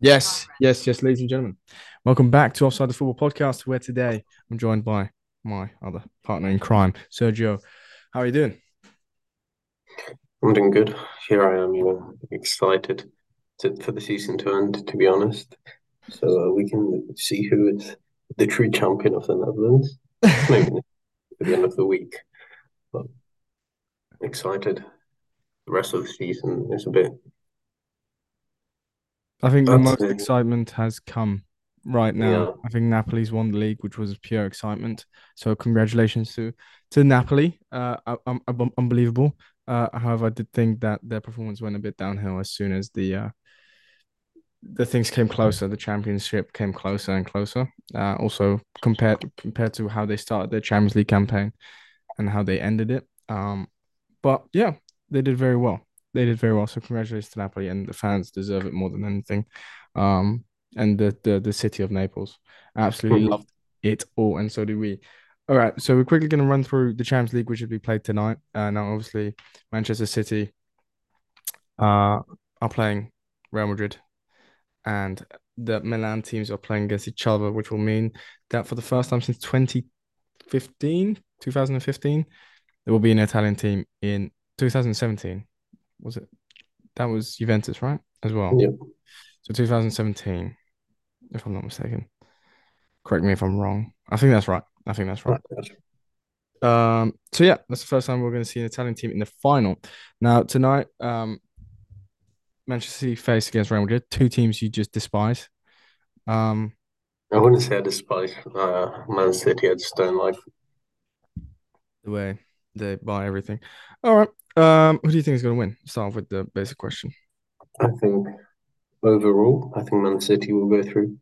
Yes, yes, yes, ladies and gentlemen. Welcome back to Offside the Football Podcast, where today I'm joined by my other partner in crime, Sergio. How are you doing? I'm doing good. Here I am, you know, excited to, for the season to end, to be honest. So uh, we can see who is the true champion of the Netherlands. Maybe at the end of the week. But excited. The rest of the season is a bit. I think the most it. excitement has come right now. Yeah. I think Napoli's won the league, which was pure excitement. So congratulations to to Napoli. Uh, um, um, unbelievable. Uh, however, I did think that their performance went a bit downhill as soon as the uh, the things came closer. The championship came closer and closer. Uh, also compared compared to how they started their Champions League campaign and how they ended it. Um, but yeah, they did very well. They did very well. So congratulations to Napoli, and the fans deserve it more than anything. Um, and the the the city of Naples absolutely Mhm. loved it all, and so do we. All right, so we're quickly going to run through the Champions League, which will be played tonight. Uh, now, obviously, Manchester City uh, are playing Real Madrid, and the Milan teams are playing against each other, which will mean that for the first time since 2015, 2015, there will be an Italian team in 2017. Was it? That was Juventus, right? As well. Yeah. So 2017, if I'm not mistaken. Correct me if I'm wrong. I think that's right. I think that's right. That's- Um, so yeah, that's the first time we're going to see an Italian team in the final. Now tonight, um, Manchester City face against Real Madrid, two teams you just despise. Um, I wouldn't say I despise uh, Man City. I just don't like. the way they buy everything. All right. Um, who do you think is going to win? Start off with the basic question. I think overall, I think Man City will go through.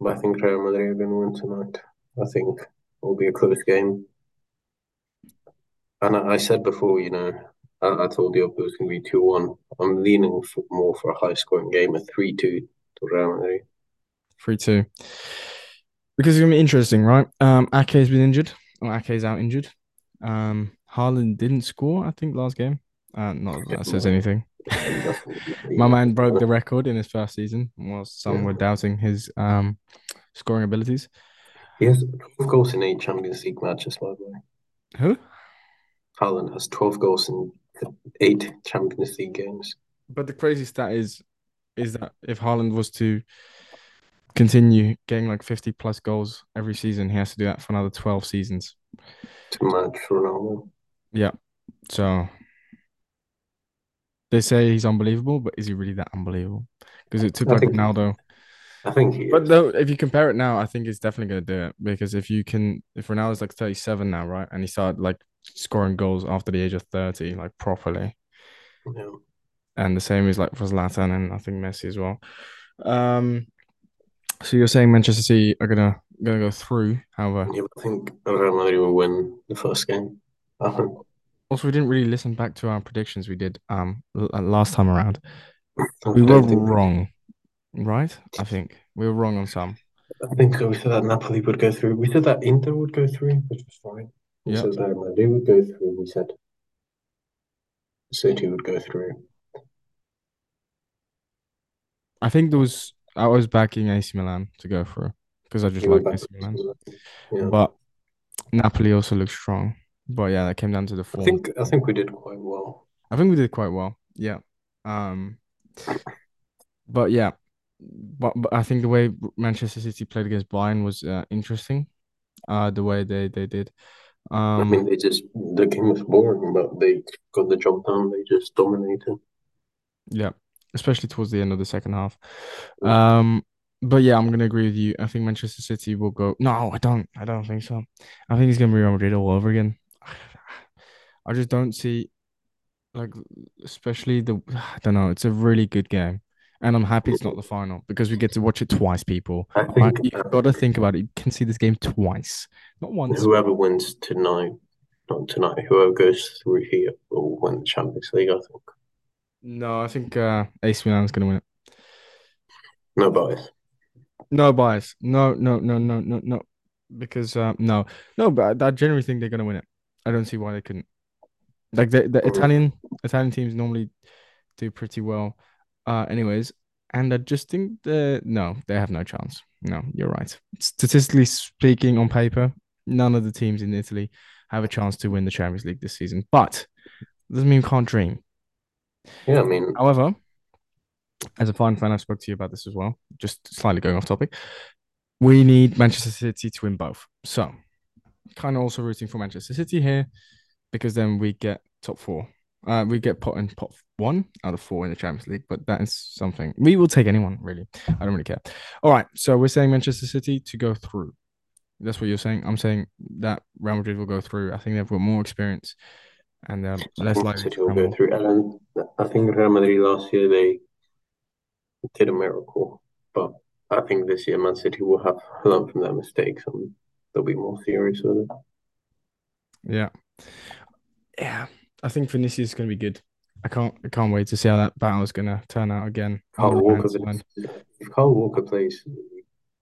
But I think Real Madrid are going to win tonight. I think it will be a close game. And I, I said before, you know, I, I told you it was going to be 2 1. I'm leaning for, more for a high scoring game, a 3 2 to Real Madrid. Three two. Because it's gonna be interesting, right? Um, Ake's been injured. Or Ake's out injured. Um, Haaland didn't score, I think, last game. Uh, not that, that says anything. My man broke the record in his first season, whilst some Yeah. were doubting his um scoring abilities. He has 12 goals in eight Champions League matches, by the way. Who? Haaland has 12 goals in eight Champions League games. But the crazy stat is, is that if Haaland was to continue getting like 50 plus goals every season, he has to do that for another 12 seasons. Too much for Ronaldo. Yeah. So they say he's unbelievable, but is he really that unbelievable? Because it took I like think- Ronaldo. I think he But though, if you compare it now, I think he's definitely going to do it because if you can, if Ronaldo's like 37 now, right, and he started like scoring goals after the age of 30, like properly, Yeah. and the same is like for Zlatan and I think Messi as well. Um, so you're saying Manchester City are gonna gonna go through, however. Yeah, I think Real Madrid will win the first game. I. Also, we didn't really listen back to our predictions we did um uh, last time around. We were wrong, right? I think we were wrong on some. I think we said that Napoli would go through. We said that Inter would go through, which was fine. We Yeah. said that Madrid would go through. We said City would go through. I think there was I was backing AC Milan to go through because I just like AC Milan. Yeah. But Napoli also looks strong. But yeah, that came down to the form. I think I think we did quite well. I think we did quite well. Yeah. Um. But yeah, but, but I think the way Manchester City played against Bayern was uh, interesting. Uh, the way they they did. I Um. mean, they just the game was boring, but they got the job done. They just dominated. Yeah, especially towards the end of the second half. Um, but yeah, I'm gonna agree with you. I think Manchester City will go. No, I don't. I don't think so. I think it's gonna be Real Madrid all over again. I just don't see, like, especially the. I don't know. It's a really good game, and I'm happy it's not the final because we get to watch it twice. People, I think You've got to think about it. You can see this game twice, not once. whoever wins tonight, not tonight, whoever goes through here will win the Champions League. I think. No, I think uh, AC Milan's gonna win it. No bias. No bias. No, no, no, no, no, no. Because uh, no, no, but I, I generally think they're gonna win it. I don't see why they couldn't. Like the the. Italian Italian teams normally do pretty well. Uh, anyways, And I just think that no, they have no chance. No, you're right. Statistically speaking, on paper, none of the teams in Italy have a chance to win the Champions League this season. But doesn't mean we can't dream. Yeah, I mean, However, as a fine fan, I spoke to you about this as well. Just slightly going off topic. We need Manchester City to win both. So, kind of also rooting for Manchester City here because then we get top four. Uh, we get put in pot one out of four in the Champions League, but that is something we will take anyone really. I don't really care. All right, so we're saying Manchester City to go through. That's what you're saying. I'm saying that Real Madrid will go through. I think they've got more experience and they're I less likely City to will go through. And I think Real Madrid last year they did a miracle, but I think this year Man City will have learned from their mistakes and they'll be more serious with it. Yeah, yeah. I think Vinicius is going to be good. I can't. I can't wait to see how that battle is going to turn out again on Kyle Walker, right-hand side. Vinicius- if Kyle Walker plays,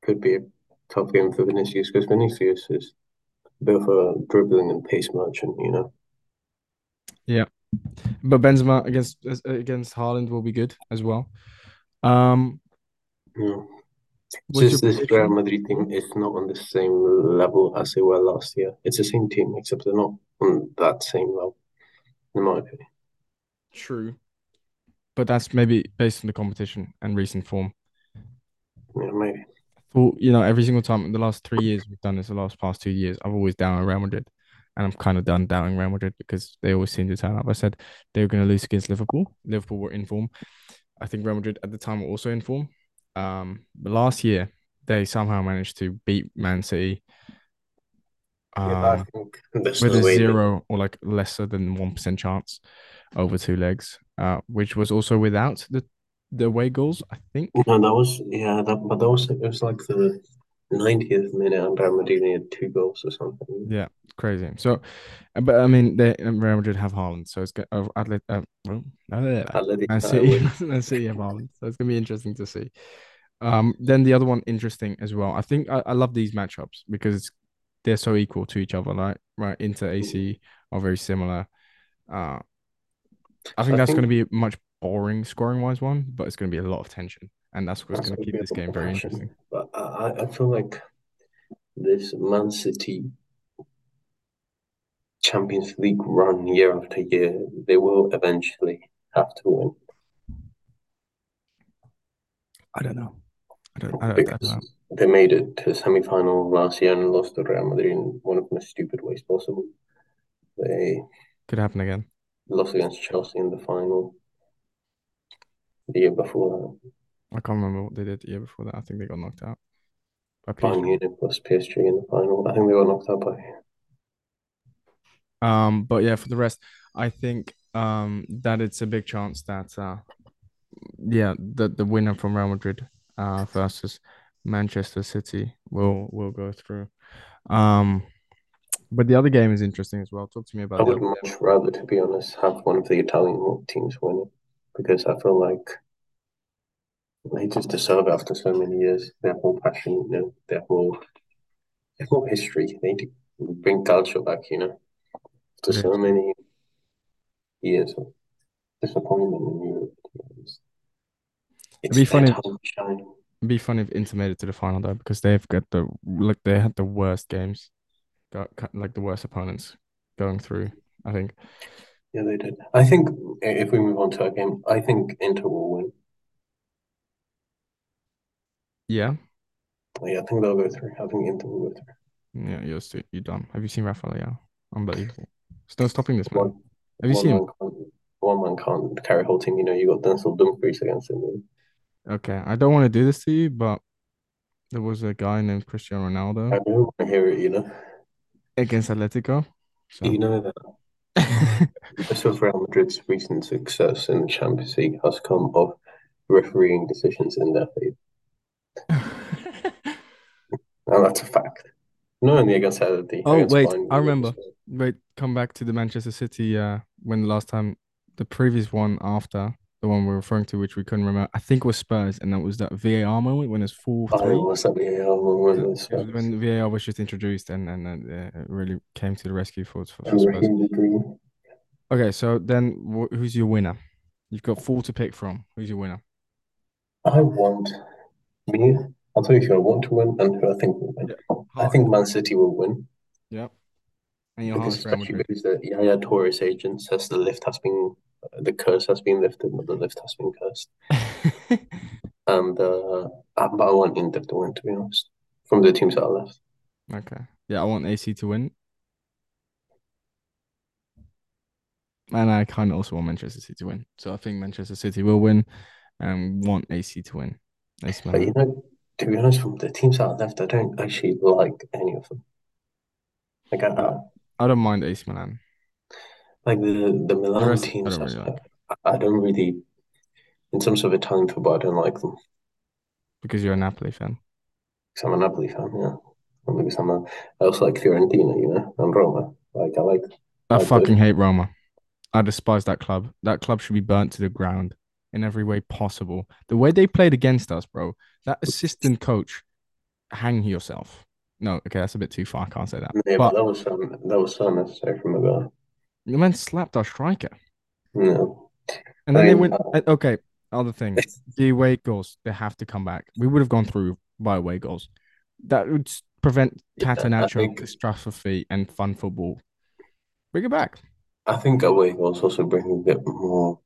could be a tough game for Vinicius because Vinicius is a bit of a dribbling and pace merchant, you know. Yeah, but Benzema against against Haaland will be good as well. Um, Yeah. What's your Just this? Real Madrid team is not on the same level as they were last year. It's the same team, except they're not on that same level, in my opinion. True, but that's maybe based on the competition and recent form. Yeah, maybe. Well, you know, every single time in the last three years we've done this, the last past two years, I've always doubted Real Madrid, and I'm kind of done doubting Real Madrid because they always seem to turn up. I said they were going to lose against Liverpool. Liverpool were in form. I think Real Madrid at the time were also in form. Um, last year they somehow managed to beat Man City. Yeah, I Um, think with a that zero or like lesser than one percent chance over two legs, uh, which was also without the the away goals. I think. No, that was yeah, that but that was it was like the 90th minute and Real Madrid had two goals or something. Yeah, crazy. So, uh, but I mean, they um, Real Madrid have Haaland, so it's good. Uh, Atlet, uh, well, Athletic Man uh, City. Man City have Haaland, so it's gonna be interesting to see. Um, then the other one interesting as well. I think I, I love these matchups because they're so equal to each other. Right, right. Inter AC are very similar. Uh, I think I that's going to be a much boring scoring wise one, but it's going to be a lot of tension, and that's what's going to gonna keep this game very passion. interesting. But I- I feel like this Man City Champions League run year after year, they will eventually have to win I don't know. I don't. I don't, I don't they made it to the semi-final last year and lost to Real Madrid in one of the most stupid ways possible. They Could happen again. lost against Chelsea in the final the year before that. I can't remember what they did the year before that. I think they got knocked out by Bayern PSG. Munich plus PSG in the final. I think they got knocked out by Um, but yeah, for the rest, I think um that it's a big chance that uh yeah, the the winner from Real Madrid uh versus Manchester City will will go through. Um, but the other game is interesting as well. Talk to me about I would much rather, to be honest, have one of the Italian teams win it because I feel like they just deserve it after so many years. Have more passion, you know, more, they have more history. They need to bring culture back, you know, after so many years of disappointment in Europe. honest. It'd be funny. time to shine. It'd be funny if Inter made it to the final though, because they've got the like They had the worst games, got like the worst opponents going through. I think. Yeah, they did. I think if we move on to our game, I think Inter will win. Yeah. Yeah, I think they'll go through. I think Inter will go through. Yeah. You're st- you're done. Have you seen Rafael? Yeah. Unbelievable. No stopping this man. One, Have you one seen him? man one man can't carry a whole team. You know, you got Denzel Dumfries against him. Okay. I don't want to do this to you, but there was a guy named Cristiano Ronaldo. I don't want to hear it, you know. against Atletico. So You know that most of Real Madrid's recent success in the Champions League has come of refereeing decisions in their favor. And that's a fact. Not only against Atleti, Oh, against wait, Bayern I remember. Wait, come back to the Manchester City uh when the last time the previous one after the one we're referring to, which we couldn't remember. I think it was Spurs, and that was that VAR moment when it's four Oh, three. what's that? Yeah, when it was It when VAR was just introduced and and, and uh, it really came to the rescue for for, for Spurs. Raheem the Dream. Okay, so then wh- who's your winner? You've got four to pick from. Who's your winner? I want me. I'll tell you who I want to win and who I think will win. Yeah. I think Man City will win Yep. And your because especially because the Yaya Toure's agent says the lift has been the curse has been lifted, but the lift has been cursed. And uh, I, but I want Inter to win, to be honest, from the teams that are left. Okay. Yeah, I want AC to win. And I kind of also want Manchester City to win. So I think Manchester City will win and want AC to win. AC But you know, to be honest, from the teams that are left, I don't actually like any of them. Like I, I I don't mind AC Milan. Like the the The Milan rest I teams. don't really I, like I don't really, in terms of Italian football, I don't like them. because you're a Napoli fan. Because I'm a Napoli fan, yeah. And because I'm a, I also like Fiorentina, you know, and Roma. Like I like, I like fucking hate Roma. I despise that club. That club should be burnt to the ground in every way possible. The way they played against us, bro. That assistant coach, hang yourself. No, okay, that's a bit too far. I can't say that. Yeah, But but that was so that was so unnecessary from the guy. The man slapped our striker. No, And I then they went, uh, okay, other thing, the away goals, they have to come back. We would have gone through by away goals. That would prevent yeah, Catenaccio, think catastrophe, and fun football. Bring it back. I think away goals also bring a bit more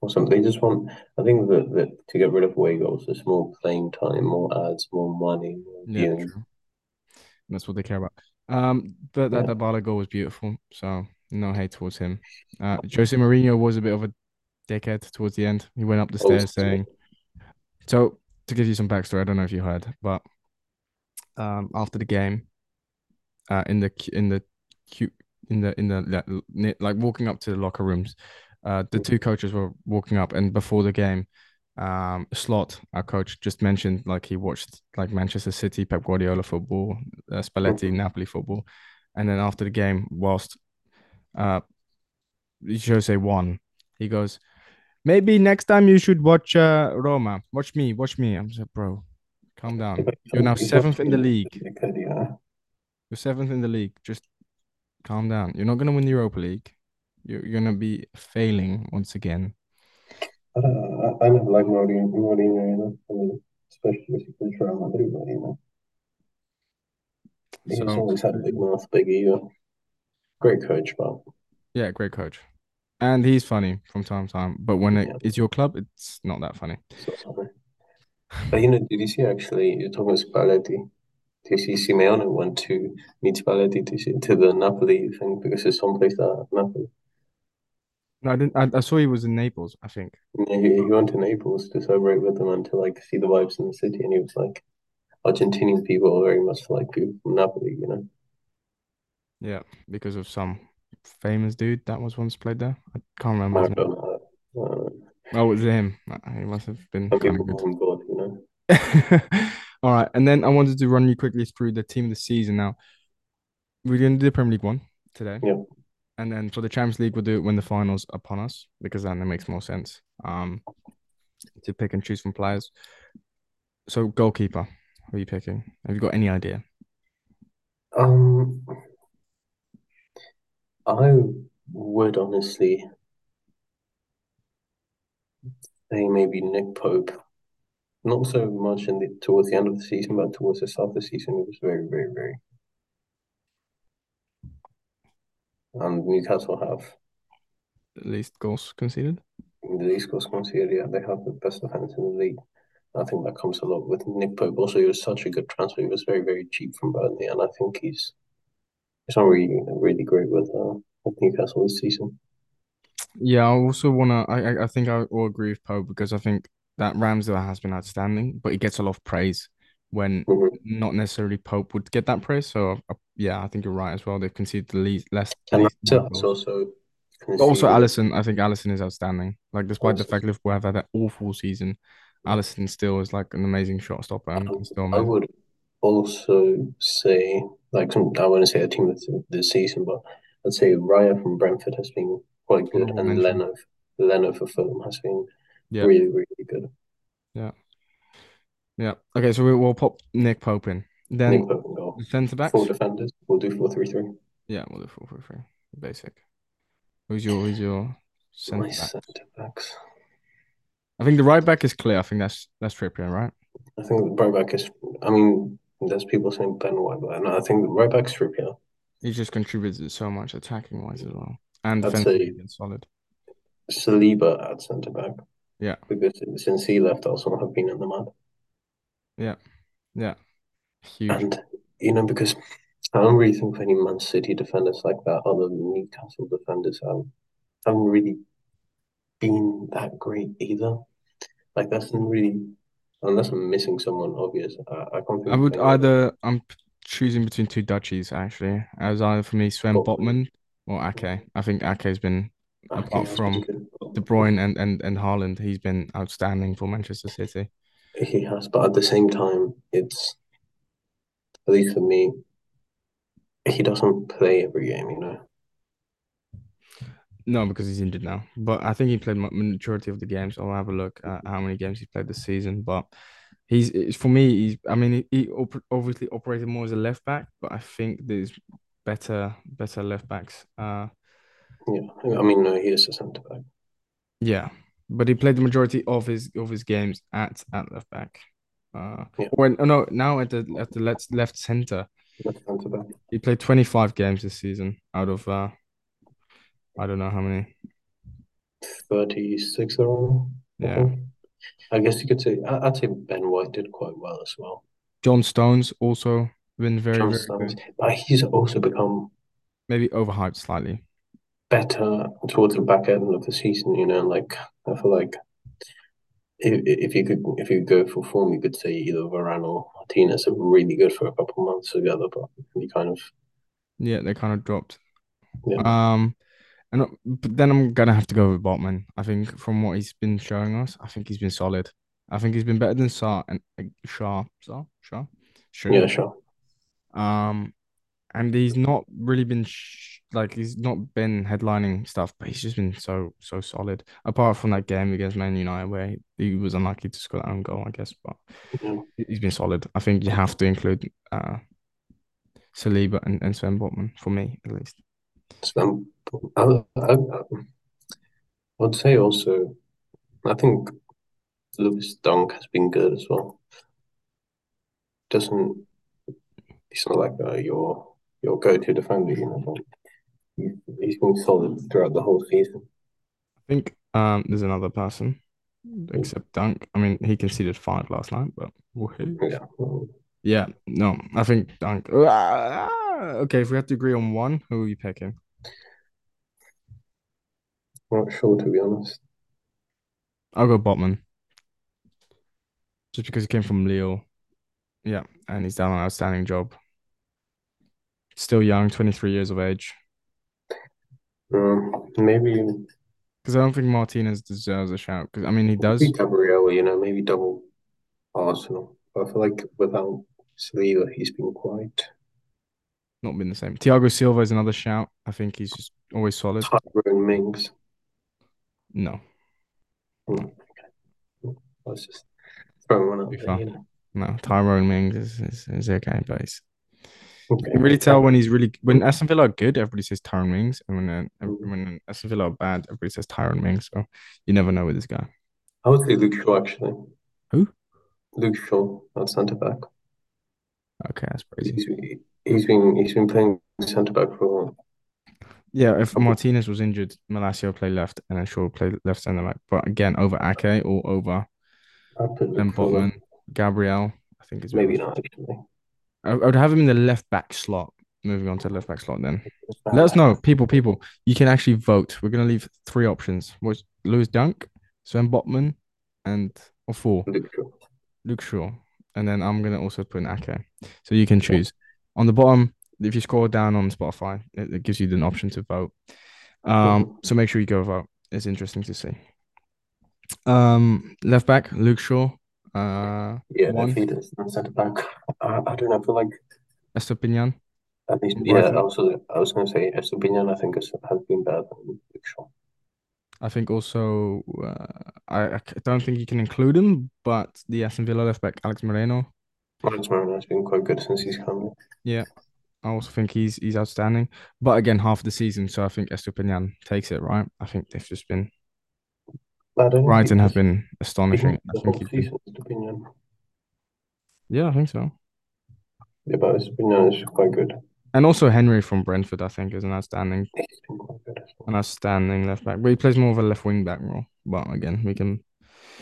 or something. They just want. I think that, that to get rid of away goals, there's more playing time, more ads, more money, more Yeah, true. That's what they care about. Um, but that Yeah, that Bala goal was beautiful, so no hate towards him. Uh, Jose Mourinho was a bit of a dickhead towards the end. He went up the always stairs saying, so to give you some backstory, I don't know if you heard, but um, after the game, uh, in the in the in the in the like walking up to the locker rooms, uh, the two coaches were walking up, and before the game, um, Slot, our coach, just mentioned like he watched like Manchester City, Pep Guardiola football, uh, Spalletti, Napoli football, and then after the game, whilst uh Jose won, he goes, maybe next time you should watch uh Roma, watch me, watch me. I'm like, bro, calm down. You're now seventh in the league. a dickhead, yeah. You're seventh in the league. Just calm down. You're not gonna win the Europa League. You're, you're gonna be failing once again. I, don't, I, I never like Mourinho, Mourinho, you know. I mean, especially if he plays for Real Madrid, but you know, he's So always had a big mouth, big ego. Great coach, but yeah, great coach. And he's funny from time to time. But when it yeah, is your club, it's not that funny. so. But you know, did you see actually? You're talking Spalletti. Did you see Simeone went to meet Spalletti to see, to the Napoli thing because it's son plays there at Napoli. No, I didn't. I, I saw he was in Naples. I think. And he, he went to Naples to celebrate with them and to like see the vibes in the city, and he was like, Argentinian people are very much like people from Napoli, you know. Yeah, because of some famous dude that was once played there. I can't remember I don't know. Uh, Oh, it was him. Uh, He must have been some kind people of God, you know. good. All right, and then I wanted to run you quickly through the team of the season. Now we're going to do the Premier League one today, Yeah. And then for the Champions League, we'll do it when the finals upon us because then it makes more sense. Um, to pick and choose from players. So goalkeeper, who are you picking? Have you got any idea? Um, I would honestly say maybe Nick Pope. Not so much in the towards the end of the season, but towards the start of the season, it was very, very, very. And Newcastle have At least goals conceded. the least goals conceded. Yeah, they have the best defense in the league. I think that comes a lot with Nick Pope. Also, he was such a good transfer. He was very, very cheap from Burnley, and I think he's he's not really, really great with uh, with Newcastle this season. Yeah, I also wanna. I I- I think I will agree with Poe because I think that Ramsdale has been outstanding, but he gets a lot of praise when Mhm. not necessarily Pope would get that praise. So uh, yeah, I think you're right as well. They've conceded the least less And least Ramsdale amount of has goals. also But also Alisson, I think Alisson is outstanding. Like despite the also. fact Liverpool have had that awful season, Alisson still is like an amazing shot stopper and still I would also say, like, some, I wouldn't say a team this, this season, but I'd say Raya from Brentford has been quite good, Honorable and. Leno, Leno for Fulham has been Yeah, really, really good. yeah, yeah. Okay, so we, we'll pop Nick Pope in. Nick Then Pope centre backs. Four defenders. We'll do four three three. Yeah, we'll do four three three. Basic. Who's your who's your centre back? centre backs. I think the right back is clear. I think that's that's Trippier, right? I think the right back is. I mean, there's people saying Ben White, but no, I think right back is Trippier. He just contributed so much attacking wise as well, and I'd defensively solid. Saliba at centre back Yeah, because since he left, Arsenal have been in the mud. yeah, yeah. Huge. And you know, because I don't really think any Man City defenders like that, other than Newcastle defenders have haven't really been that great either. Like that's really unless I'm missing someone obvious. I, I can't I would either I'm choosing between two Dutchies actually. As either for me Sven Botman. Or Ake. I think Ake's been Ake apart from. De Bruyne and and and Haaland, he's been outstanding for Manchester City. He has, but at the same time, it's at least for me, he doesn't play every game. You know, No, because he's injured now. But I think he played ma- majority of the games. I'll have a look at how many games he played this season. But he's for me. He's I mean he, he obviously operated more as a left back, but I think there's better better left backs. Uh, yeah. I mean, no, he is a centre back. yeah, but he played the majority of his of his games at at left back. Uh, Yeah, or oh, no, now at the at the left left center. that's centre back. He played 25 games this season out of uh I don't know how many. Thirty six or I Yeah. I guess you could say. I, I'd say Ben White did quite well as well. John Stones also been very John very Stones, good. but he's also become Maybe overhyped slightly. better towards the back end of the season. You know, like I feel like if if you could if you go for form, you could say either Varane or Martinez are really good for a couple months together, but you kind of Yeah, they kind of dropped. yeah Um, and but then I'm gonna have to go with Botman. I think from what he's been showing us, I think he's been solid. I think he's been better than Sa and uh, Shah. Sa? Shah? yeah Sure. sure Um, and he's not really been sh like he's not been headlining stuff, but he's just been so so solid. Apart from that game against Man United where he, he was unlucky to score that own goal, I guess, but he- he's been solid. I think you have to include uh Saliba and, and Sven Botman for me at least. Um, I, I, would say also I think Lewis Dunk has been good as well. Doesn't he's not like uh, your your go-to defender, you know. He's, he's been solid throughout the whole season. I think um there's another person except Dunk. I mean, he conceded five last night, but. Yeah, yeah, no, I think Dunk. Ah, Okay, if we have to agree on one, who are you picking? not sure to be honest. I'll go Botman, just because he came from Lille. Yeah, and he's done an outstanding job. Still young, 23 years of age. Um, maybe Because I don't think Martinez deserves a shout. Because I mean, he does. maybe Gabriel, you know, maybe double Arsenal. But I feel like without Saliba, he's been quite Not been the same. Thiago Silva is another shout. I think he's just always solid. Tyrone Mings. No, Hmm, Let's just throw one there, you know. no. Tyrone Mings is, is, is okay, but he's, you can really tell when he's really when Aston Villa are good, everybody says Tyrone Mings, and when uh, Mm. when Aston Villa are bad, everybody says Tyrone Mings. So you never know with this guy. I would say Luke Shaw actually. Who? Luke Shaw at centre back. Okay, that's crazy. He's, he's been he's been playing centre back for a while. Yeah, if Martinez was injured, Malacia play left, and then Shaw play left centre back. But again, over Ake or over I'd Ben Luke Shaw there. Botman, Gabriel, I think is Maybe not actually. I, I would have him in the left back slot. Moving on to the left back slot, then let us know, people, people. You can actually vote. We're gonna leave three options: was Lewis Dunk, Sven Botman, and or four Luke Shaw. Luke Shaw, and then I'm gonna also put in Ake. So you can choose. On the bottom, if you scroll down on Spotify, it, it gives you an option to vote. Um, so make sure you go vote. It's interesting to see. Um, left back Luke Shaw. Uh, Yeah, one if he does centre back, I, I don't know. I feel like Estupiñán. at least yeah. Brighton. I was I was going to say Estupiñán. I think has, has been better than Luke Shaw. I think also uh, I, I c- don't think you can include him, but the Aston Villa left back Alex Moreno. Alex Moreno has been quite good since he's come. Yeah, I also think he's he's outstanding. But again, half the season, so I think Estupiñán takes it, right? I think they've just been I don't think Brighton have been astonishing. I think whole he's been, season, Stupinian. yeah, I think so. Yeah, but Stupinian is quite good. And also Henry from Brentford, I think, is an outstanding, He's been quite good as an outstanding left back. But he plays more of a left wing back role. But again, we can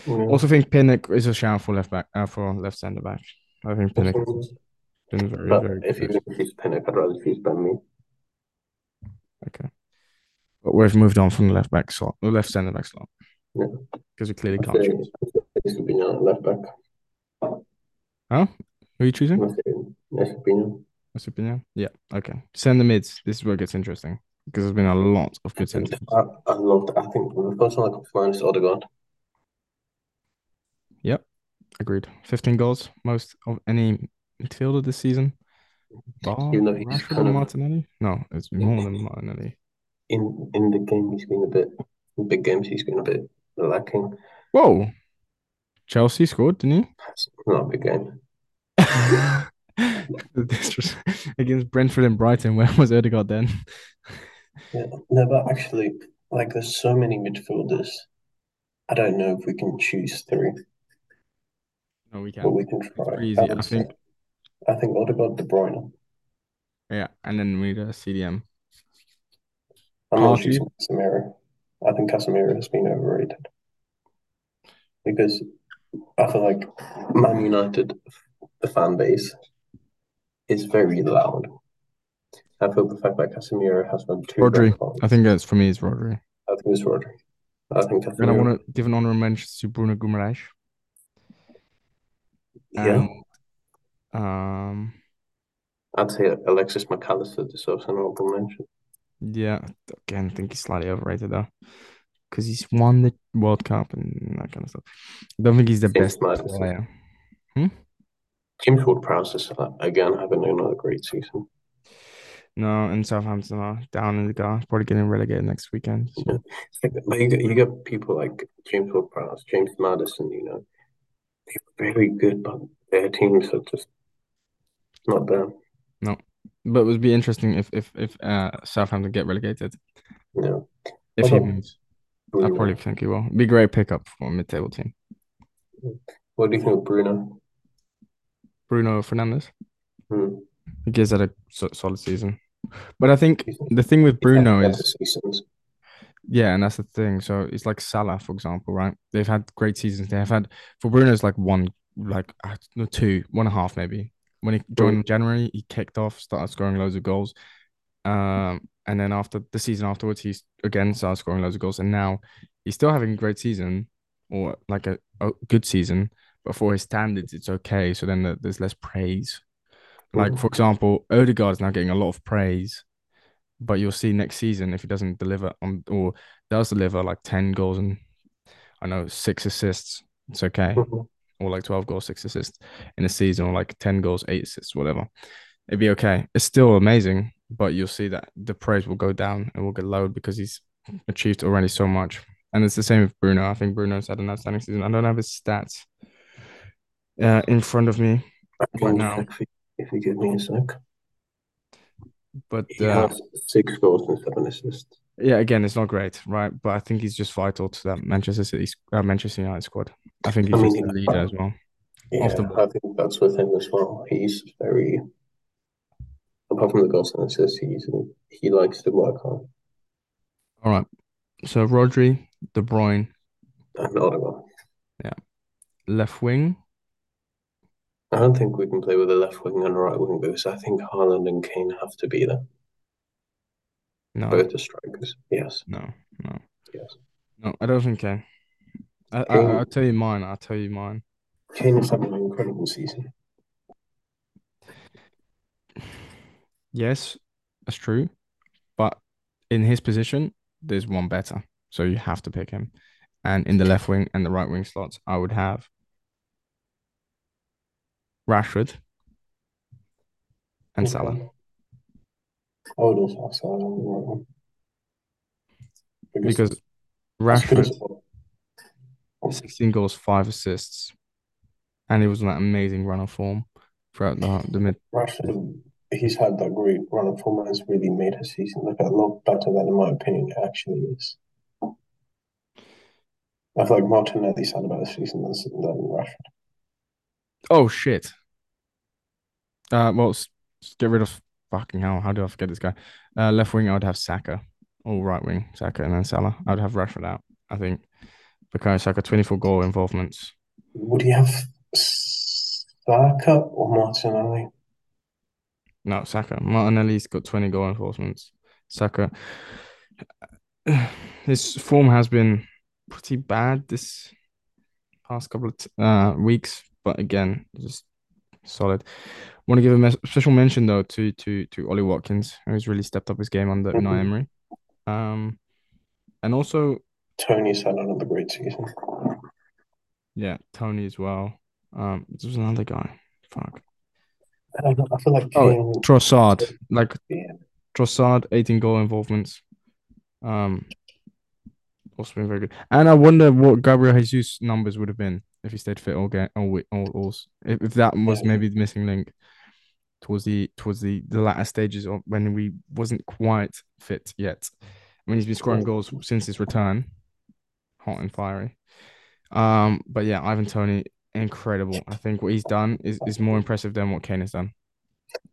Yeah. also think Pinnock is a shout for left back, uh, for left centre back. I think Pinnock has been very, But very if good. you if he's Pinnock, I'd rather choose Ben Mee. Okay. But we've moved on from the left back slot, the left centre back slot, Yeah. because we clearly I'd can't say choose. Stupinian at left back. Huh? Who are you choosing? I'd say Stupinian. What's your opinion? Yeah. Okay. Send the mids. This is where it gets interesting because there's been a lot of good centre mids. I, I loved. I think the first one that comes to mind is Odegaard. Yep. Agreed. 15 goals, most of any midfielder this season. Bar Even though he's Rashford kind of Martinelli? No, it's more than Martinelli. in in the game, he's been a bit. In big games, he's been a bit lacking. Whoa. Chelsea scored, didn't It's not a big game. he? This was Against Brentford and Brighton. Where was Odegaard then? Yeah. No, but actually, like, there's so many midfielders. I don't know if we can choose three, No, we can. but we can try. I easy. I say, think, I think Odegaard, De Bruyne. yeah. And then we do CDM. I'm not choosing. I think Casemiro has been overrated because I feel like Man United, the fan base, is very loud. I feel the fact that Casemiro has won two Rodri. I think it's for me, it's Rodri. I think it's Rodri. I think And I want to give an honorable mention to Bruno Guimaraes. Yeah, And um, I'd say Alexis Mac Allister deserves an honorable mention. Yeah, again, I think he's slightly overrated though, because he's won the World Cup and that kind of stuff. I don't think he's the James best player. James Ward-Prowse is uh, again having another great season. No, and Southampton are down in the guard, probably getting relegated next weekend. So. Yeah. But you get, you get people like James Ward-Prowse, James Maddison, you know, they're very good, but their teams are just not there. But it would be interesting if if if uh, Southampton get relegated. No. If he moves, I probably think he will. Be a great pickup for a mid-table team. What do you think of Bruno? Bruno Fernandes. Hmm. He gives that a solid season. But I think the thing with Bruno is seasons. Yeah, and that's the thing. So it's like Salah, for example, right? They've had great seasons. They have had for Bruno, it's like one, like uh, two, one and a half maybe. When he joined in January, he kicked off, started scoring loads of goals. Um, and then after the season afterwards, he's again started scoring loads of goals, and now he's still having a great season or like a, a good season, but for his standards, it's okay. So then the, there's less praise. Like for example, Odegaard is now getting a lot of praise, but you'll see next season if he doesn't deliver on or does deliver like 10 goals and I know six assists, it's okay. Or like 12 goals, six assists in a season, or like 10 goals, eight assists, whatever. It'd be okay. It's still amazing, but you'll see that the praise will go down and will get lowered because he's achieved already so much. And it's the same with Bruno. I think Bruno's had an outstanding season. I don't have his stats uh, in front of me, Right now. you if you give me a sec. but He uh, has six goals and seven assists. Yeah, again, it's not great, right? But I think he's just vital to that Manchester City, uh, Manchester United squad. I think he's I mean, the leader as well. Yeah. I think that's with him as well. He's very, apart from the goals and assists, he's, he likes to work hard. All right. So Rodri, De Bruyne, And Odegaard. Yeah, left wing. I don't think we can play with a left wing and a right wing because I think Haaland and Kane have to be there. No, Both the strikers. Yes. no, no, Yes. no. I don't think so. I, I, Kane- I'll tell you mine. I'll tell you mine. Kane is having an incredible season. Yes, that's true. But in his position, there's one better. So you have to pick him. And in the left wing and the right wing slots, I would have Rashford and Salah. I would also have Salah on the right one. Because good Rashford. 16 goals, five assists. And he was on that amazing run of form throughout the, the mid. Rashford, he's had that great run of form and has really made his season look a lot better than, in my opinion, it actually is. I feel like Martinelli's had a better season than, than Rashford. Oh shit. Uh, well, s- s- get rid of fucking hell. How do I forget this guy? Uh, left wing, I would have Saka. Oh, right wing, Saka, and then Salah. I'd have Rashford out. I think because Saka 24 goal involvements. Would he have Saka or Martinelli? No, Saka. Martinelli's got 20 goal involvements. Saka. His form has been pretty bad this past couple of t- uh, weeks, but again, just solid. Want to give a mes- special mention though to to to Ollie Watkins, who's really stepped up his game under Unai Mhm. Emery. Um, and also Toney's had another great season. yeah, Toney as well. Um, was another guy. Fuck. I know. I feel like Oh. Trossard, like Yeah. Trossard, 18 goal involvements. Um, also been very good. And I wonder what Gabriel Jesus numbers would have been if he stayed fit all game, all all, all if, if that was maybe the missing link towards the towards the the latter stages of when we wasn't quite fit yet. I mean, he's been scoring goals since his return, hot and fiery. Um, but yeah, Ivan Toney, incredible. I think what he's done is is more impressive than what Kane has done.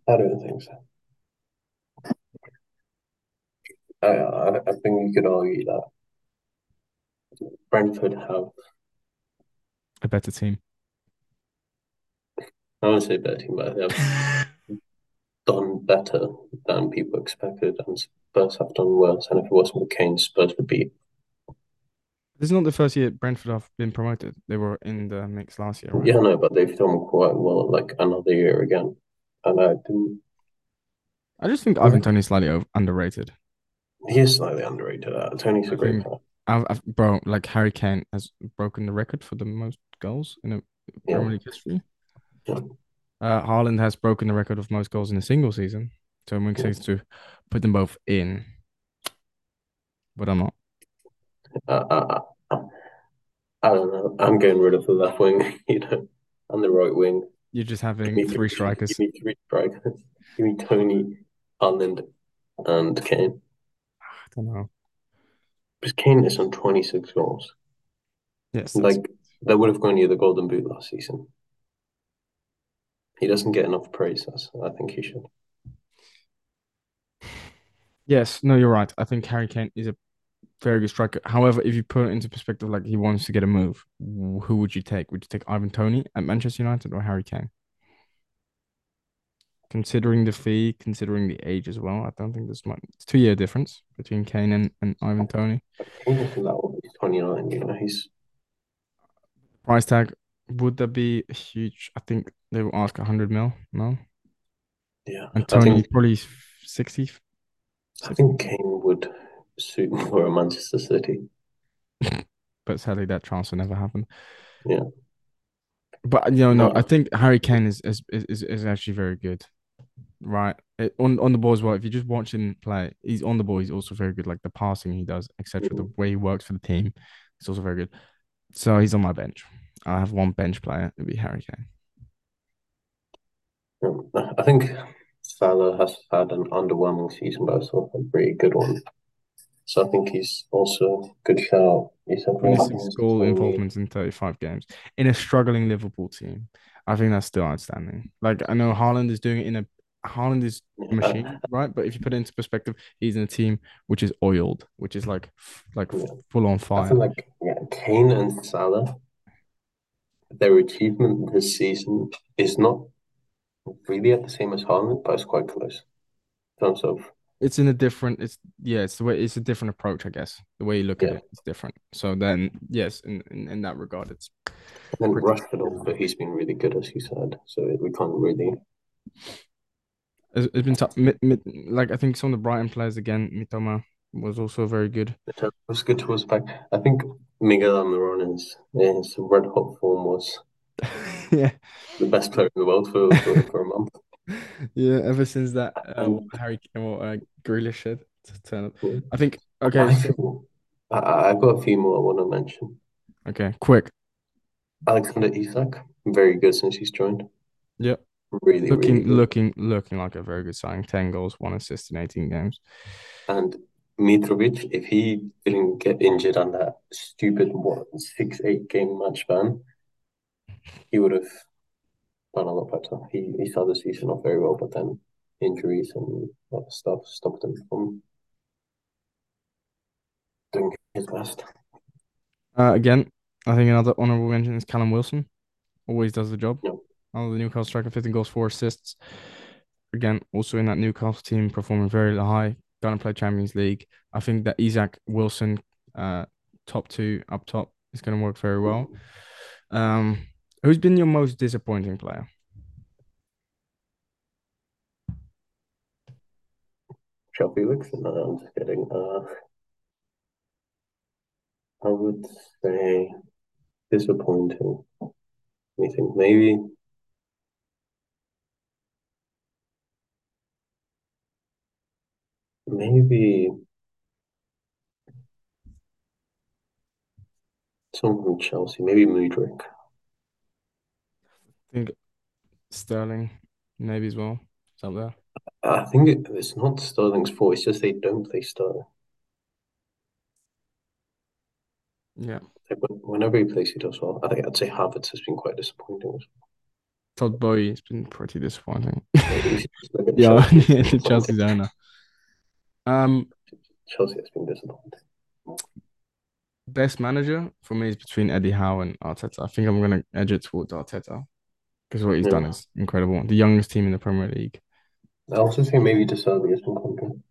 I don't think so. I, I, I think you could argue that Brentford have, A better team. I won't say better team, but they have done better than people expected, and Spurs have done worse. And if it wasn't for Kane, Spurs would be. This is not the first year Brentford have been promoted. They were in the mix last year, right? Yeah, no, but they've done quite well, like another year again. And I didn't. I just think Ivan Toney is slightly underrated. He is slightly underrated. Uh, Toney's a I great player. I've, I've, bro, like Harry Kane has broken the record for the most goals in a Yeah. Premier League history. Yeah. Uh, Haaland has broken the record of most goals in a single season. So it makes sense to put them both in. But I'm not. Uh, I, I, I don't know. I'm getting rid of the left wing, you know, and the right wing. You're just having me three strikers. Give me three strikers. Give me Toney, Haaland, and Kane. I don't know. Because Kane is on 26 goals. Yes, Like, that would have gone you the Golden Boot last season. He doesn't get enough praise as I think he should. yes, no, you're right. I think Harry Kane is a very good striker. However, if you put it into perspective, like he wants to get a move, who would you take? Would you take Ivan Toney at Manchester United or Harry Kane? Considering the fee, considering the age as well, I don't think there's much. It's two year difference between Kane and, and Ivan Toney. Kane isn't that old. He's 29, you know, he's Price tag, would that be huge? I think they will ask 100 mil. No. yeah. And Toney think probably 60. I think Kane would suit more at Manchester City. but sadly that transfer never happened. Yeah. But you know, no, No. I think Harry Kane is is is, is actually very good. Right. It, on on the ball as well. If you just watch him play, he's on the ball, he's also very good. Like the passing he does, etc. The Mhm. way he works for the team, it's also very good. So he's on my bench. I have one bench player, it'd be Harry Kane. I think Salah has had an underwhelming season, but also a pretty good one. So I think he's also a good shout. He's had 26 goal 20. involvements in 35 games in a struggling Liverpool team. I think that's still outstanding. Like I know Haaland is doing it in a Haaland is a machine, right? But if you put it into perspective, he's in a team which is oiled, which is like like Yeah. full on I fire. feel like yeah, Kane and Salah, their achievement this season is not really at the same as Haaland, but it's quite close in terms of It's in a different. It's yeah. It's the way. It's a different approach, I guess. The way you look at Yeah. it is different. So then, yes, in in, in that regard, it's and then Pretty- Rashford also he's been really good as you said. So we can't really it's, it's been tough. Mi- mi- like I think some of the Brighton players again, Mitoma was also very good. it was good towards back. I think Miguel Almiron's his red hot form was yeah, the best player in the world for, for, for a month. yeah. Ever since that, uh, Um, Harry or uh, Grealish had to turn up. Yeah. I think. I Okay, so- I, I've got a few more I want to mention. okay, quick. Alexander Isak, very good since he's joined. Yep. Really, really Looking, good. looking, looking like a very good signing. Ten goals, one assist in eighteen games. And Mitrovic, if he didn't get injured on that stupid what six eight game match ban, he would have done a lot better. He he started the season off very well, but then injuries and other stuff stopped him from doing his best. Uh, again, I think another honorable mention is Callum Wilson. Always does the job. Yeah. Another Newcastle striker, 15 goals, four assists. Again, also in that Newcastle team, performing very high. Gonna play Champions League. I think that Isak Wilson, uh, top two up top, is gonna work very well. Um, who's been your most disappointing player? João Felix? I'm just kidding. Uh, I would say disappointing. I think maybe maybe someone from Chelsea, maybe Mudryk. I think Sterling, maybe as well. Is up there. I think it, it's not Sterling's fault. It's just they don't play Sterling. Yeah. Whenever he plays, he does well. I think I'd say Havertz has been quite disappointing. Todd Boehly has been pretty disappointing. Maybe just look at yeah, Chelsea. yeah, Chelsea's owner. Um, Chelsea has been disappointing. best manager for me is between Eddie Howe and Arteta. I think I'm gonna edge it towards Arteta because what he's done is incredible. The youngest team in the Premier League, I also think maybe De Zerbi has been good.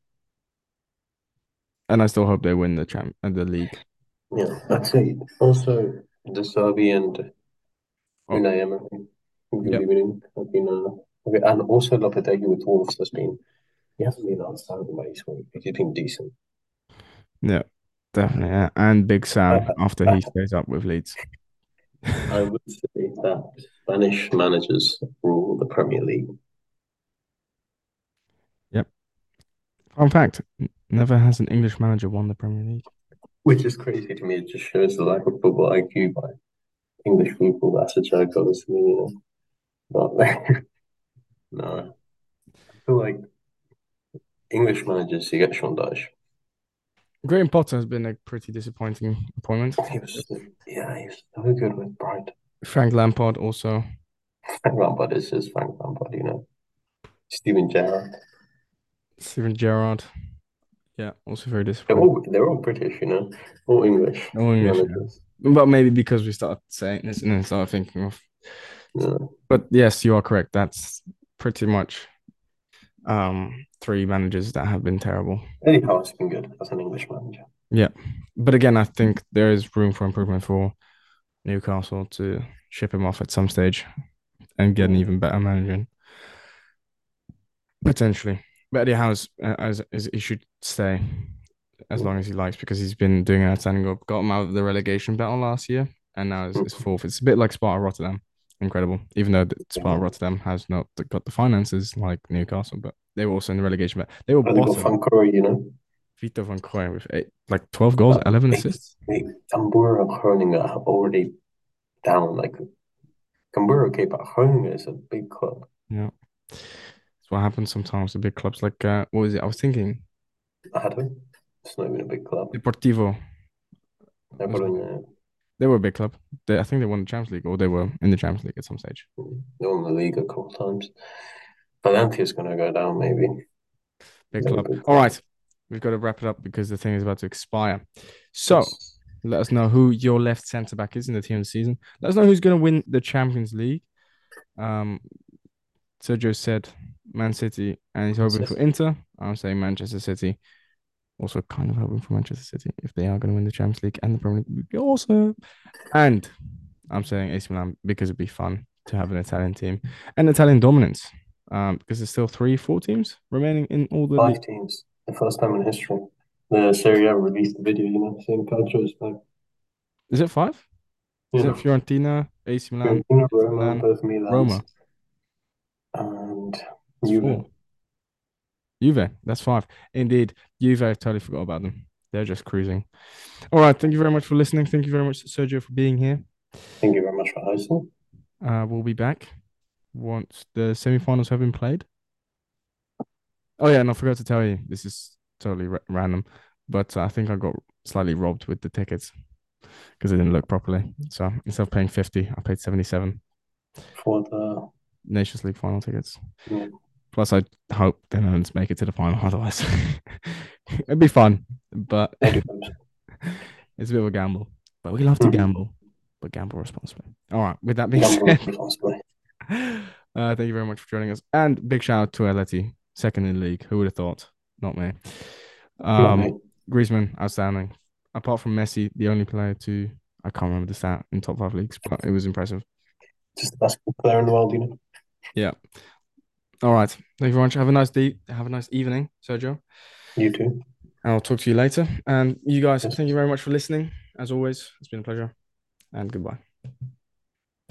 and I still hope they win the champ and the league. Yeah, I'd say also De Zerbi and Oh. Unai Emery. Yep. winning, been uh, okay, and also Lopetegui with Wolves has been. He hasn't been outstanding, but he's, he's been decent. Yeah, definitely. Yeah. And Big Sam after he stays up with Leeds. I would say that Spanish managers rule the Premier League. Yep. Fun fact: never has an English manager won the Premier League. Which is crazy to me. It just shows the lack of football IQ by English people. That's a joke, obviously, you know. But no, I feel like English managers, you get Sean Dyche. Graham Potter has been a pretty disappointing appointment. He was, yeah, he's so good with Bright. Frank Lampard also. Frank Lampard is just Frank Lampard, you know. Steven Gerrard. Steven Gerrard. Yeah, also very They're disappointing. all, they're all British, you know. All English. All English, yeah. But maybe because we started saying this and then started thinking of. Yeah. But yes, you are correct. That's pretty much um three managers that have been terrible. Eddie Howe has been good as an English manager. Yeah, but again, I think there is room for improvement for Newcastle to ship him off at some stage and get an even better manager. Potentially. But Eddie Howe's uh, as, as he should stay as long as he likes because he's been doing an outstanding job. Got him out of the relegation battle last year and now it's, is fourth. It's a bit like Sparta Rotterdam. Incredible. Even though the- Sparta. Rotterdam has not got the finances like Newcastle, but they were also in the relegation battle. They were And they got bottom. Van Crooij, you know. Vito van Crooij with eight, like 12 goals, Uh, 11 assists. Cambuur and Groningen are already down. Like Cambuur, okay, but Groningen is a big club. Yeah. That's what happens sometimes. The big clubs like uh, what was it? I was thinking Ado, it's not even a big club. Deportivo. They're was probably, uh, They were a big club. They, I think they won the Champions League or they were in the Champions League at some stage. they won the league a couple times. Valencia's going to go down, maybe. Big club. All club. right. We've got to wrap it up because the thing is about to expire. So let us know who your left centre back is in the team of the season. Let us know who's going to win the Champions League. Um, Sergio said Man City, and he's hoping for Inter. I'm saying Manchester City. Also, kind of hoping for Manchester City if they are going to win the Champions League and the Premier League. Also, and I'm saying AC Milan because it'd be fun to have an Italian team and Italian dominance. Um, because there's still three, four teams remaining in all the Five league. teams. The first time in history. The Serie A released the video, you know, saying Calcio's back. Is it five? Is it Fiorentina, AC Milan, Fiorentina, Roma, Milan, Roma? and Juve. Juve, that's five. Indeed, Juve, I totally forgot about them. They're just cruising. All right, thank you very much for listening. Thank you very much, Sergio, for being here. Thank you very much for hosting. Uh, we'll be back once the semi-finals have been played. Oh yeah, and I forgot to tell you, this is totally ra- random. but I think I got slightly robbed with the tickets because it didn't look properly. So instead of paying 50, I paid 77 for the Nations League final tickets. Yeah. Plus, I hope the Netherlands make it to the final. Otherwise, it'd be fun, but it's a bit of a gamble. But we love to mm-hmm. gamble, but gamble responsibly. All right. With that being gamble said. Uh, thank you very much for joining us, and big shout out to Atleti, second in the league. Who would have thought? Not me. Um, Not me. Griezmann, outstanding. Apart from Messi, the only player to I can't remember the stat in top five leagues, but it was impressive. Just the best player in the world, you know. Yeah. All right. Thank you very much. Have a nice day. Have a nice evening, Sergio. You too. I'll talk to you later. And you guys, thank you very much for listening. As always, it's been a pleasure. And goodbye.